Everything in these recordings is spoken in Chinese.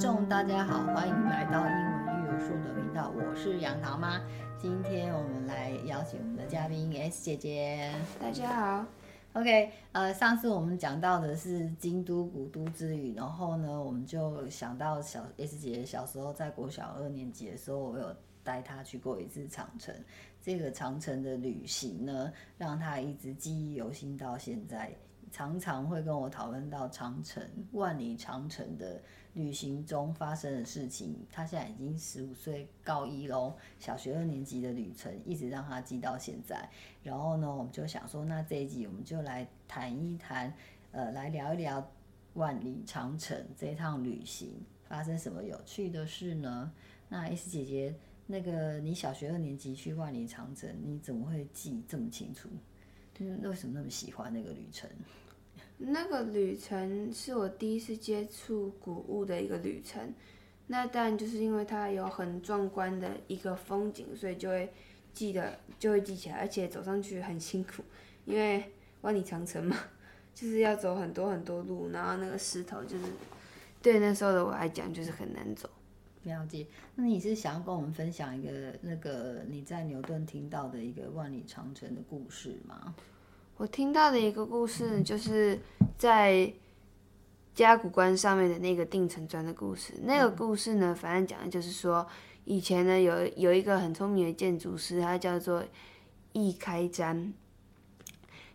众大家好，欢迎来到英文育儿树的频道，我是杨桃妈。今天我们来邀请我们的嘉宾 S 姐姐。大家好。OK，呃，上次我们讲到的是京都古都之旅，然后呢，我们就想到小 S 姐姐小时候在国小二年级的时候，我有带她去过一次长城。这个长城的旅行呢，让她一直记忆犹新到现在。常常会跟我讨论到长城、万里长城的旅行中发生的事情。他现在已经十五岁，高一喽，小学二年级的旅程一直让他记到现在。然后呢，我们就想说，那这一集我们就来谈一谈，呃，来聊一聊万里长城这一趟旅行发生什么有趣的事呢？那 S 姐姐，那个你小学二年级去万里长城，你怎么会记这么清楚？为什么那么喜欢那个旅程？那个旅程是我第一次接触古物的一个旅程，那当然就是因为它有很壮观的一个风景，所以就会记得，就会记起来，而且走上去很辛苦，因为万里长城嘛，就是要走很多很多路，然后那个石头就是对那时候的我来讲就是很难走。了解，那你是想要跟我们分享一个那个你在牛顿听到的一个万里长城的故事吗？我听到的一个故事，就是在甲骨关上面的那个定城砖的故事。那个故事呢，反正讲的就是说，以前呢有有一个很聪明的建筑师，他叫做易开瞻。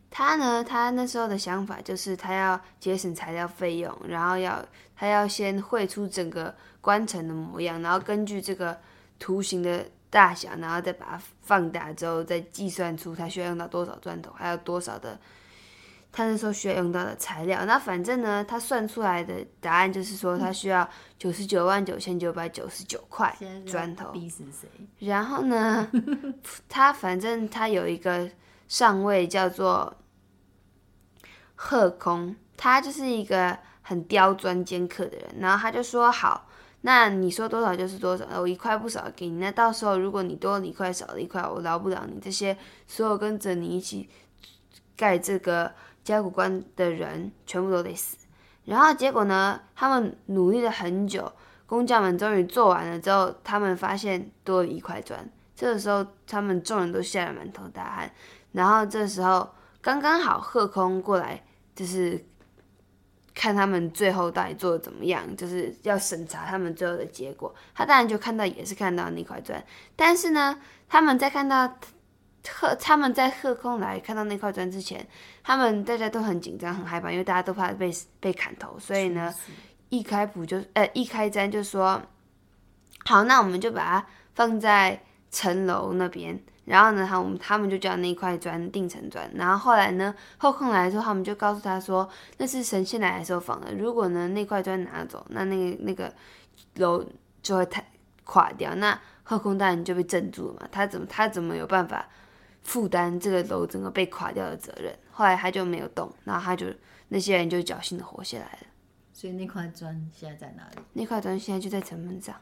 他呢，他那时候的想法就是他要节省材料费用，然后要他要先绘出整个关城的模样，然后根据这个图形的。大小，然后再把它放大之后，再计算出他需要用到多少砖头，还有多少的，他那时候需要用到的材料。那反正呢，他算出来的答案就是说，他需要九十九万九千九百九十九块砖头。然后呢，他反正他有一个上位叫做贺空，他就是一个很刁钻尖刻的人。然后他就说好。那你说多少就是多少，我一块不少给你。那到时候如果你多了一块少了一块，我饶不了你。这些所有跟着你一起盖这个甲骨关的人全部都得死。然后结果呢，他们努力了很久，工匠们终于做完了之后，他们发现多了一块砖。这个时候，他们众人都吓得满头大汗。然后这时候刚刚好贺空过来，就是。看他们最后到底做的怎么样，就是要审查他们最后的结果。他当然就看到，也是看到那块砖。但是呢，他们在看到贺，他们在贺空来看到那块砖之前，他们大家都很紧张、很害怕，因为大家都怕被被砍头。所以呢，一开普就呃一开砖就说：“好，那我们就把它放在城楼那边。”然后呢，他们他们就叫那块砖定成砖。然后后来呢，后空来的时候，他们就告诉他说，那是神仙来的时候放的。如果呢那块砖拿走，那那个那个楼就会太垮掉。那后空大人就被镇住了嘛。他怎么他怎么有办法负担这个楼整个被垮掉的责任？后来他就没有动，然后他就那些人就侥幸的活下来了。所以那块砖现在在哪里？那块砖现在就在城门上，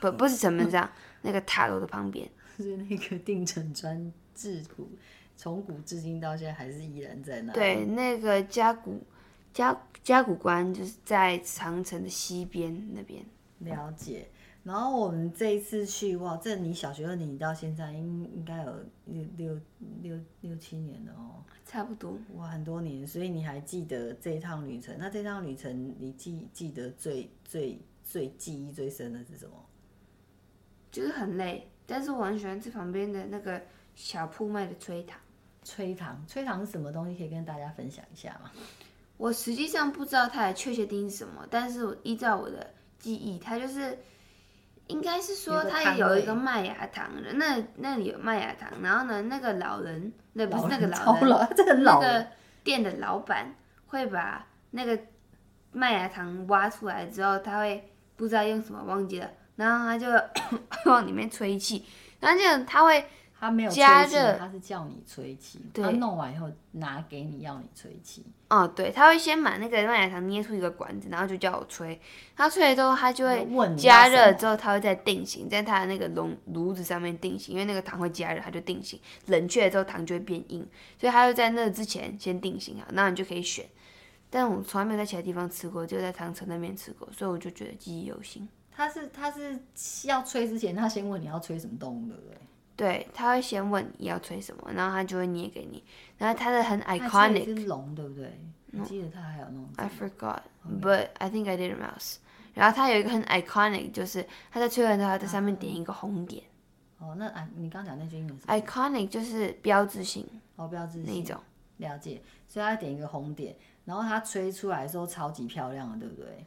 不不是城门上，那个塔楼的旁边。是那个 定城砖，自古从古至今到现在还是依然在那。对，那个甲骨甲甲骨关就是在长城的西边那边。了解。然后我们这一次去哇，这你小学二年级到现在应应该有六六六六七年了哦。差不多。哇，很多年，所以你还记得这一趟旅程？那这趟旅程你记记得最最最记忆最深的是什么？就是很累。但是我很喜欢吃旁边的那个小铺卖的吹糖。吹糖，吹糖是什么东西？可以跟大家分享一下吗？我实际上不知道它的确切定义是什么，但是我依照我的记忆，它就是应该是说它有一个麦芽糖的，那那里有麦芽糖，然后呢，那个老人，那不是那个老人，老这老那个店的老板会把那个麦芽糖挖出来之后，他会不知道用什么忘记了。然后他就 往里面吹气，然后就他会他没有加热，他是叫你吹气，他弄完以后拿给你要你吹气。哦，对，他会先把那个麦芽糖捏出一个管子，然后就叫我吹。他吹了之后，他就会加热之后，他会再定型，在他的那个炉炉子上面定型，因为那个糖会加热，它就定型。冷却了之后，糖就会变硬，所以他就在那之前先定型好，然后你就可以选。但我从来没有在其他地方吃过，只有在长城那边吃过，所以我就觉得记忆犹新。他是他是要吹之前，他先问你要吹什么动物，对不对？对，他会先问你要吹什么，然后他就会捏给你。然后他的很 iconic 是龙，对不对？我记得他还有那种。I forgot，but I think I did a mouse。然后他有一个很 iconic，就是他在吹完之后，他在上面点一个红点。哦，那啊，你刚讲那句英文是？iconic 就是标志性。哦，标志性。那种。了解，所以他点一个红点，然后他吹出来的时候超级漂亮的，对不对？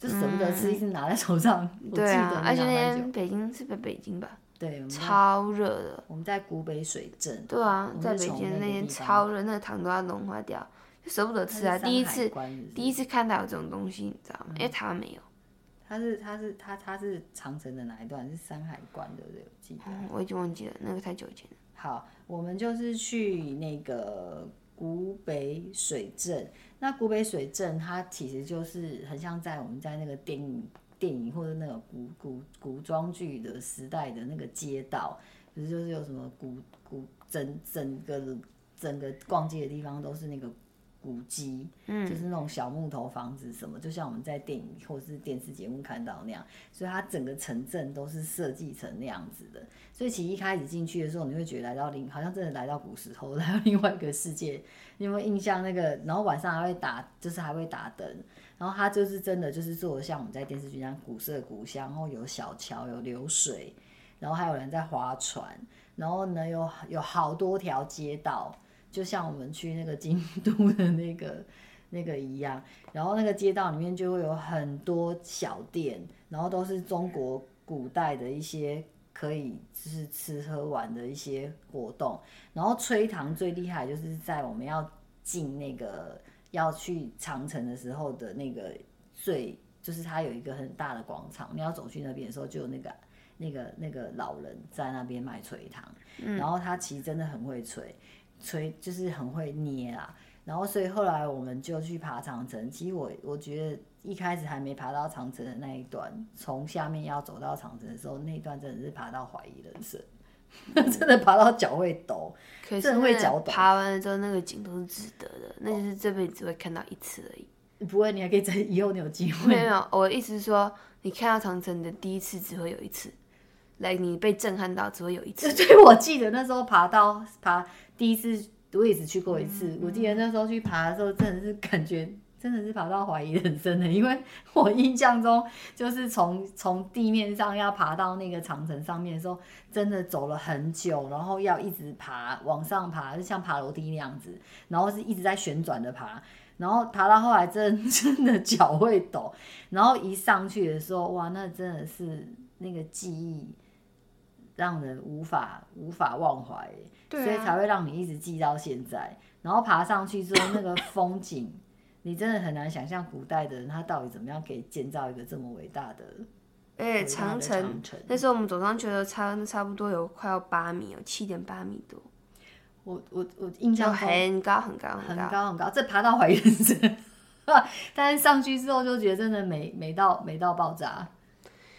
就舍不得吃，一直拿在手上。对啊，而且那天北京是在北京吧？对，超热的。我们在古北水镇。对啊，在北京那天超热，那个糖都要融化掉，就舍不得吃啊！第一次，第一次看到有这种东西，你知道吗？因为台湾没有。它是它是它它是长城的哪一段？是山海关对不对？我记得。我已经忘记了，那个太久以前了。好，我们就是去那个。古北水镇，那古北水镇它其实就是很像在我们在那个电影、电影或者那个古古古装剧的时代的那个街道，其实就是有什么古古整整个整个逛街的地方都是那个。古迹，嗯，就是那种小木头房子，什么，就像我们在电影或是电视节目看到那样，所以它整个城镇都是设计成那样子的。所以其实一开始进去的时候，你会觉得来到另，好像真的来到古时候，来到另外一个世界。你有没有印象？那个，然后晚上还会打，就是还会打灯，然后它就是真的就是做的像我们在电视剧那样古色古香，然后有小桥，有流水，然后还有人在划船，然后呢有有好多条街道。就像我们去那个京都的那个那个一样，然后那个街道里面就会有很多小店，然后都是中国古代的一些可以就是吃喝玩的一些活动。然后吹糖最厉害就是在我们要进那个要去长城的时候的那个最，就是它有一个很大的广场，你要走去那边的时候就有那个那个那个老人在那边卖吹糖，然后他其实真的很会吹。吹就是很会捏啦，然后所以后来我们就去爬长城。其实我我觉得一开始还没爬到长城的那一段，从下面要走到长城的时候，那一段真的是爬到怀疑人生，真的爬到脚会抖，真的会脚抖。爬完了之后，那个景都是值得的，那就是这辈子会看到一次而已。不会，你还可以在以后你有机会。没有，我的意思是说，你看到长城的第一次只会有一次，来，你被震撼到只会有一次。所以我记得那时候爬到爬。第一次我也只去过一次，我记得那时候去爬的时候，真的是感觉真的是爬到怀疑人生的，因为 我印象中就是从从地面上要爬到那个长城上面的时候，真的走了很久，然后要一直爬往上爬，就像爬楼梯那样子，然后是一直在旋转的爬，然后爬到后来真的 真的脚会抖，然后一上去的时候，哇，那真的是那个记忆让人无法无法忘怀。所以才会让你一直记到现在，然后爬上去之后，那个风景，你真的很难想象古代的人他到底怎么样可以建造一个这么伟大的。哎，长城，那时候我们走上去的差差不多有快要八米，有七点八米多。我我我印象很高很高很高很高，这爬到怀疑人生，但是上去之后就觉得真的美美到美到爆炸。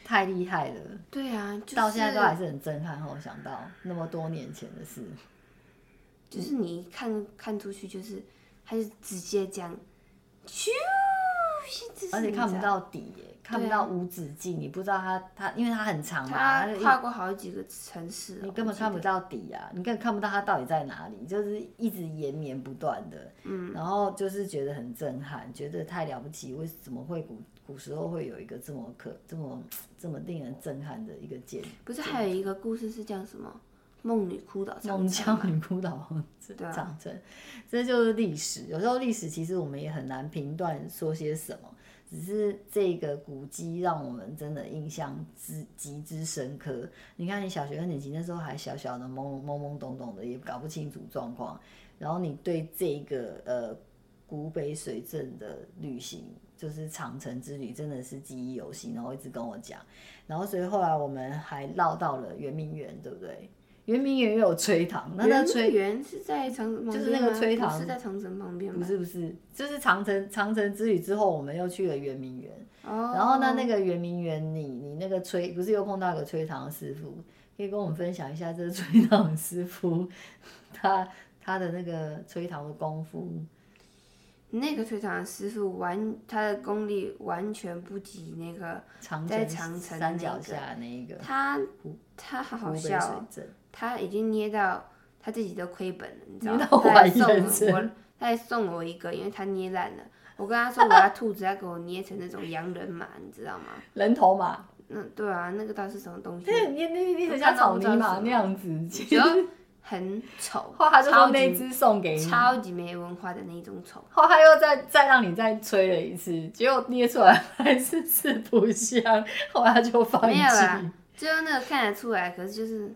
太厉害了！对啊，就是、到现在都还是很震撼。我想到那么多年前的事，就是你看看出去，就是他就直接这样，咻，而且看不到底耶。看不到无止境，你不知道它它，因为它很长嘛，它跨过好几个城市，你根本看不到底啊，你根本看不到它到底在哪里，就是一直延绵不断的，嗯，然后就是觉得很震撼，觉得太了不起，为什么会古古时候会有一个这么可这么这么令人震撼的一个建？不是还有一个故事是叫什么？梦女哭倒长城，梦江女哭倒 长城，这就是历史。有时候历史其实我们也很难评断说些什么。只是这个古迹让我们真的印象之极之深刻。你看，你小学二年级那时候还小小的懵懵懵懂懂的，也搞不清楚状况。然后你对这个呃古北水镇的旅行，就是长城之旅，真的是记忆犹新。然后一直跟我讲，然后所以后来我们还绕到了圆明园，对不对？圆明园又有吹糖，那那吹园是在长城旁边，就是那个吹糖是在长城旁边吗？不是不是，就是长城长城之旅之后，我们又去了圆明园。哦。然后呢，那个圆明园，你你那个吹，不是又碰到一个吹糖师傅，可以跟我们分享一下这个吹糖师傅他他的那个吹糖的功夫。那个吹场的师傅完他的功力完全不及那个在长城山脚下那一个。他他好好笑哦，他已经捏到他自己都亏本了，你知道吗？他还送我，他还送我一个，因为他捏烂了。我跟他说我要兔子，要给我捏成那种洋人马，你知道吗？人头马。嗯，对啊，那个到底是什么东西？对，捏捏捏很像草泥马那样子，很丑。后来他就说那只送给你，超级没文化的那种丑。后来他又再再让你再吹了一次，结果捏出来还是四不像。后来他就放弃。没有啦，最后那个看得出来，可是就是。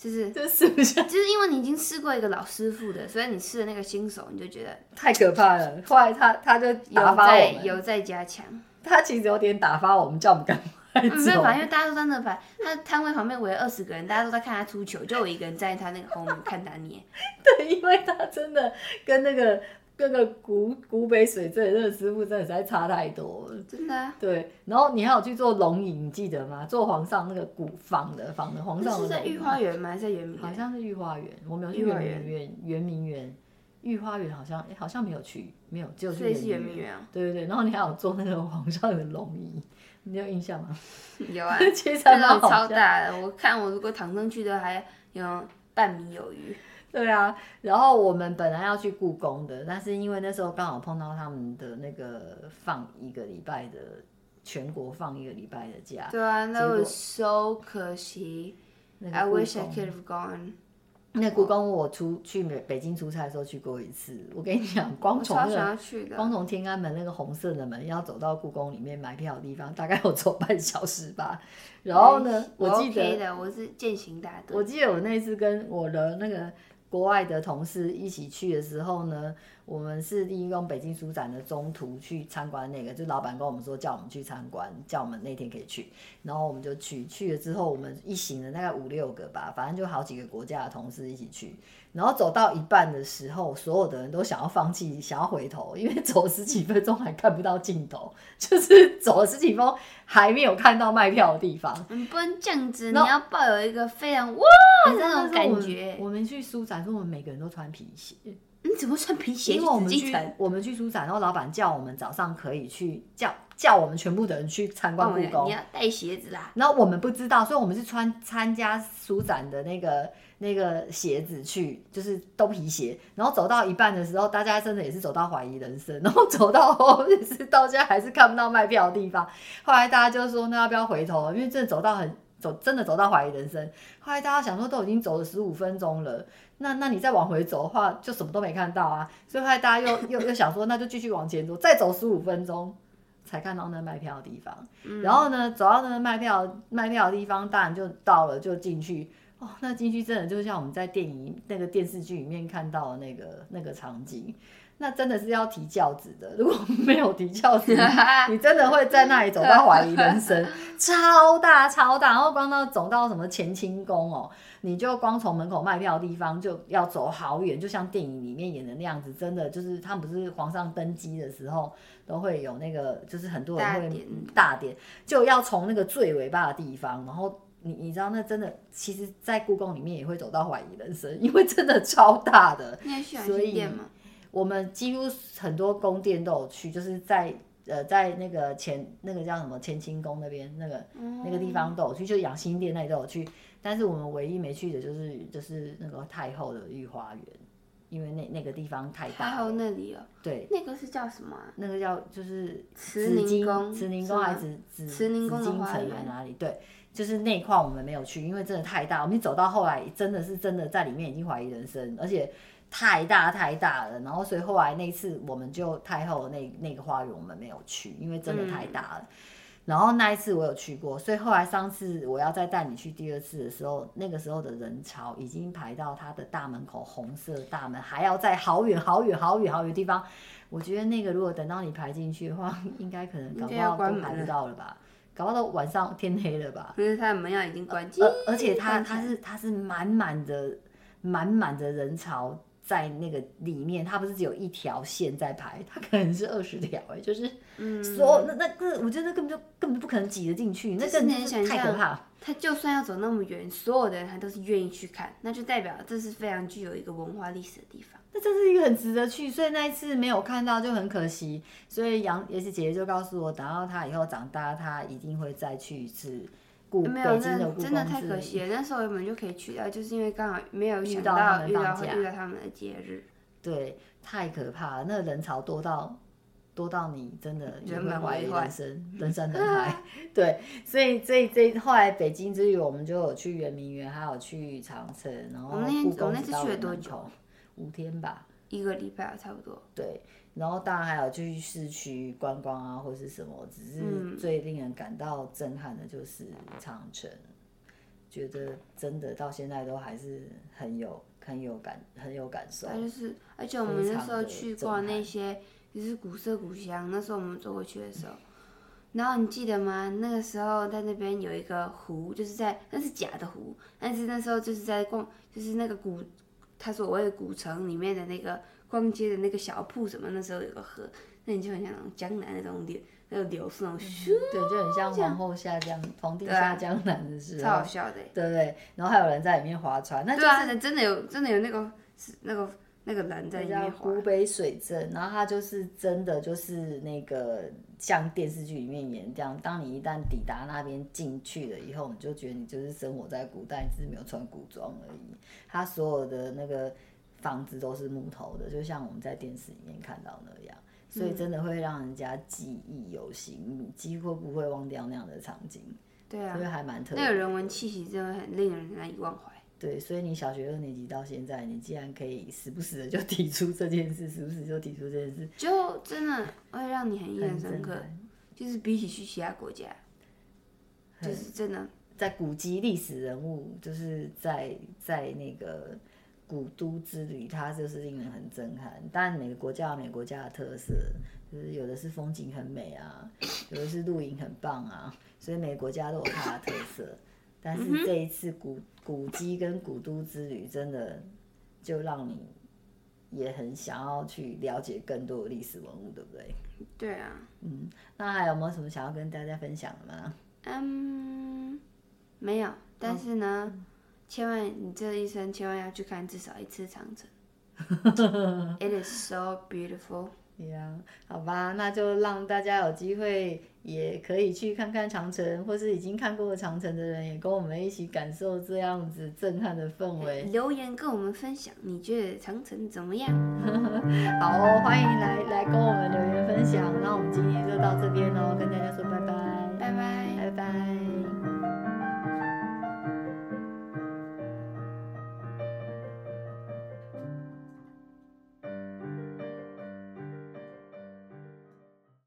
就是就是不像，就是因为你已经试过一个老师傅的，所以你试的那个新手，你就觉得太可怕了。后来他他就有发我们，有在加强。他其实有点打发我们，叫我们赶没办法，因为大家都在那排，他摊位旁边围了二十个人，大家都在看他出球，就我一个人站在他那个后面看他捏。对，因为他真的跟那个。各个古古北水镇那个师傅真的实在差太多了，真的、啊。对，然后你还有去做龙椅，你记得吗？做皇上那个古仿的仿的皇上的。是在御花园吗？还是在圆明？好像是御花园，我没有去圆明园。圆明园，御花园好像哎，好像没有去，没有，就去圆明园啊。对对对，然后你还有坐那个皇上的龙椅，你有印象吗？有啊，超大的，我看我如果躺上去的还有半米有余。对啊，然后我们本来要去故宫的，但是因为那时候刚好碰到他们的那个放一个礼拜的全国放一个礼拜的假。对啊，那我 so 可惜。I wish I could have gone。那故宫我出去北北京出差的时候去过一次，我跟你讲，光从那个光从天安门那个红色的门要走到故宫里面买票的地方，大概要走半小时吧。然后呢，我记得我是践行大队。我记得我那次跟我的那个。国外的同事一起去的时候呢，我们是利用北京书展的中途去参观那个，就老板跟我们说叫我们去参观，叫我们那天可以去，然后我们就去。去了之后，我们一行人大概五六个吧，反正就好几个国家的同事一起去。然后走到一半的时候，所有的人都想要放弃，想要回头，因为走十几分钟还看不到尽头，就是走了十几分钟还没有看到卖票的地方。你不能这样子，你要抱有一个非常哇那种感觉。我们去书展，说我们每个人都穿皮鞋。你怎么穿皮鞋？因为我们去我们去书展，然后老板叫我们早上可以去叫叫我们全部的人去参观故宫。你要带鞋子啦。然后我们不知道，所以我们是穿参加书展的那个。那个鞋子去就是都皮鞋，然后走到一半的时候，大家真的也是走到怀疑人生，然后走到后面是到现在还是看不到卖票的地方。后来大家就说，那要不要回头？因为真的走到很走，真的走到怀疑人生。后来大家想说，都已经走了十五分钟了，那那你再往回走的话，就什么都没看到啊。所以后来大家又又又想说，那就继续往前走，再走十五分钟才看到那卖票的地方。然后呢，走到那个卖票卖票的地方，当然就到了，就进去。哦，那进去真的就像我们在电影那个电视剧里面看到的那个那个场景，那真的是要提轿子的。如果 没有提轿子，你真的会在那里走到怀疑人生，超大超大。然后光到走到什么乾清宫哦，你就光从门口卖票的地方就要走好远，就像电影里面演的那样子。真的就是他们不是皇上登基的时候都会有那个，就是很多人会大典，就要从那个最尾巴的地方，然后。你你知道那真的，其实，在故宫里面也会走到怀疑人生，因为真的超大的。你还喜欢去殿吗？我们几乎很多宫殿都有去，就是在呃在那个前那个叫什么乾清宫那边那个、嗯、那个地方都有去，就养心殿那里都有去。但是我们唯一没去的就是就是那个太后的御花园，因为那那个地方太大。太后那里哦。对。那个是叫什么、啊？那个叫就是慈宁宫。慈宁宫还是紫慈宁宫的花园哪里？对。就是那一块我们没有去，因为真的太大。我们走到后来，真的是真的在里面已经怀疑人生，而且太大太大了。然后所以后来那次我们就太后那那个花园我们没有去，因为真的太大了。嗯、然后那一次我有去过，所以后来上次我要再带你去第二次的时候，那个时候的人潮已经排到他的大门口，红色大门还要在好远好远好远好远地方。我觉得那个如果等到你排进去的话，应该可能搞不好都排不到了吧。搞不好晚上天黑了吧？可是他的门要已经关机，而而且他他是他是满满的满满的人潮在那个里面，它不是只有一条线在排，它可能是二十条哎，就是嗯，说那那那，我觉得根本就根本不可能挤得进去，那个能想太可怕。他就算要走那么远，所有的人他都是愿意去看，那就代表这是非常具有一个文化历史的地方。那这是一个很值得去，所以那一次没有看到就很可惜。所以杨也是姐姐就告诉我，等到他以后长大，他一定会再去一次故北京的。真的太可惜了，那时候原本就可以去的，就是因为刚好没有想到遇到会遇到他们的节日。对，太可怕了，那个人潮多到。多到你真的也会怀疑人生，人山人海。对，所以这这后来北京之旅，我们就有去圆明园，还有去长城，然后故宫我那次去了多久？五天吧，一个礼拜差不多。对，然后当然还有去市区观光啊，或是什么。只是最令人感到震撼的就是长城，嗯、觉得真的到现在都还是很有很有感很有感受。就是，而且我们那时候去过那些。就是古色古香，那时候我们坐过去的时候，然后你记得吗？那个时候在那边有一个湖，就是在那是假的湖，但是那时候就是在逛，就是那个古，他所谓的古城里面的那个逛街的那个小铺什么，那时候有个河，那你就很像那种江南那种流，那个流是那种咻，对，就很像皇后下江，皇帝下江南的时候，超好笑的，对不对？然后还有人在里面划船，那就是真的有，真的有那个那个。那个人在叫古北水镇，然后他就是真的就是那个像电视剧里面演这样，当你一旦抵达那边进去了以后，你就觉得你就是生活在古代，只是没有穿古装而已。他所有的那个房子都是木头的，就像我们在电视里面看到那样，所以真的会让人家记忆犹新，你几乎不会忘掉那样的场景。对啊，所以还蛮特别。那个人文气息真的很令人难以忘怀。对，所以你小学二年级到现在，你既然可以时不时的就提出这件事，时不时就提出这件事，就真的会让你很印象深刻。就是比起去其他国家，就是真的在古籍历史人物，就是在在那个古都之旅，它就是令人很震撼。但每个国家有每个国家的特色，就是有的是风景很美啊，有的是露营很棒啊，所以每个国家都有它的特色。但是这一次古古迹跟古都之旅，真的就让你也很想要去了解更多的历史文物，对不对？对啊。嗯，那还有没有什么想要跟大家分享的吗？嗯，没有。但是呢，哦、千万你这一生千万要去看至少一次长城。It is so beautiful.，yeah, 好吧，那就让大家有机会也可以去看看长城，或是已经看过长城的人，也跟我们一起感受这样子震撼的氛围。留言跟我们分享，你觉得长城怎么样？好哦，欢迎来来跟我们留言分享。那我们今天就到这边喽，跟大家说拜拜，拜拜。